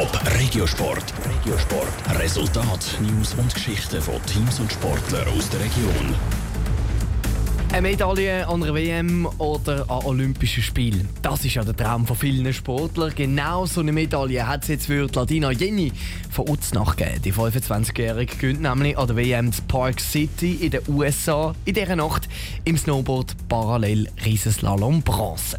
Top Regiosport. Regiosport. Resultat, News und Geschichten von Teams und Sportlern aus der Region. Eine Medaille an einer WM oder an Olympischen Spielen. Das ist ja der Traum von vielen Sportlern. Genau so eine Medaille hat es jetzt für Ladina Jenny von Uznach gegeben. Die 25-Jährige gönnt nämlich an der WM Park City in den USA in dieser Nacht im Snowboard parallel Riesenslalom Bronze.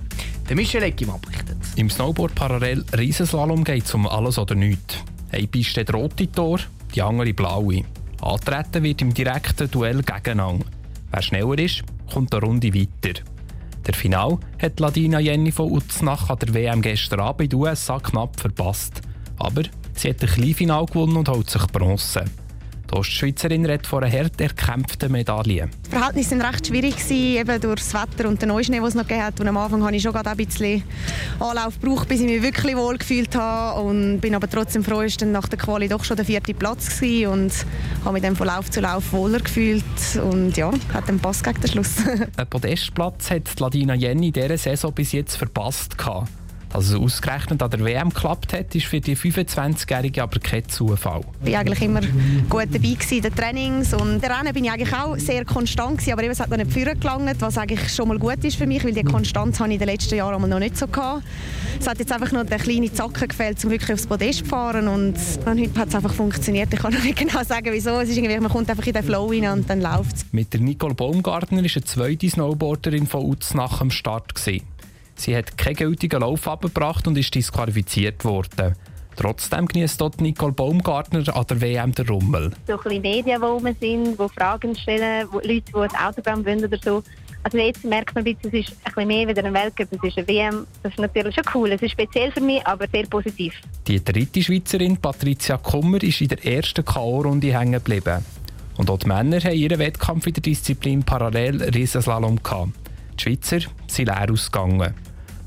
Der Michel Eckimann berichtet. Im Snowboard parallel Riesenslalom geht es um alles oder nichts. Eine Piste hat rote Tor, die andere blaue. Antreten wird im direkten Duell gegeneinander. Wer schneller ist, kommt eine Runde weiter. Der Final hat Ladina Jenny von Uznach an der WM gestern Abend in den USA knapp verpasst. Aber sie hat ein Kleinfinal gewonnen und holt sich Bronze. Die Ostschweizerin redet von einer hart erkämpften Medaille. Die Verhältnisse waren recht schwierig, eben durch das Wetter und den Neuschnee, den es noch gegeben hat. Und am Anfang habe ich schon ein bisschen Anlauf gebraucht, bis ich mich wirklich wohl gefühlt habe. Und bin aber trotzdem froh, dass nach der Quali doch schon der vierte Platz war und habe mich dann von Lauf zu Lauf wohler gefühlt. Und ja, hat dann Pass gegen den Schluss. Ein Podestplatz hat Ladina Jenny in dieser Saison bis jetzt verpasst. Gehabt. Dass es ausgerechnet an der WM geklappt hat, ist für die 25-Jährige aber kein Zufall. Ich war eigentlich immer gut dabei in den Trainings und der Rennen bin ich eigentlich auch sehr konstant gewesen, aber eben, es hat noch nicht vorne gelangt, was eigentlich schon mal gut ist für mich, weil die Konstanz habe ich in den letzten Jahren noch nicht so gehabt. Es hat jetzt einfach noch der kleine Zacken gefehlt, um wirklich aufs Podest zu fahren und heute hat es einfach funktioniert. Ich kann noch nicht genau sagen, wieso. Es ist irgendwie, man kommt einfach in den Flow rein und dann läuft es. Mit der Nicole Baumgartner ist eine zweite Snowboarderin von Uznach am Start gewesen. Sie hat keinen gültigen Lauf abgebracht und ist disqualifiziert worden. Trotzdem genießt dort Nicole Baumgartner an der WM der Rummel. So ein bisschen Medien, die rum sind, die Fragen stellen, wo Leute, die ein Autogramm wollen oder so. Also jetzt merkt man ein bisschen, es ist ein bisschen mehr wieder ein Weltcup, es ist eine WM. Das ist natürlich schon cool. Es ist speziell für mich, aber sehr positiv. Die dritte Schweizerin, Patricia Kummer, ist in der ersten K.O.-Runde hängen geblieben. Und auch die Männer haben ihren Wettkampf in der Disziplin parallel Riesenslalom gehabt. Die Schweizer sind leer ausgegangen.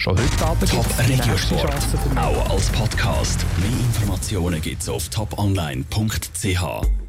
Schon heute Abend Top Regiosport. Auch als Podcast. Mehr Informationen gibt's auf toponline.ch.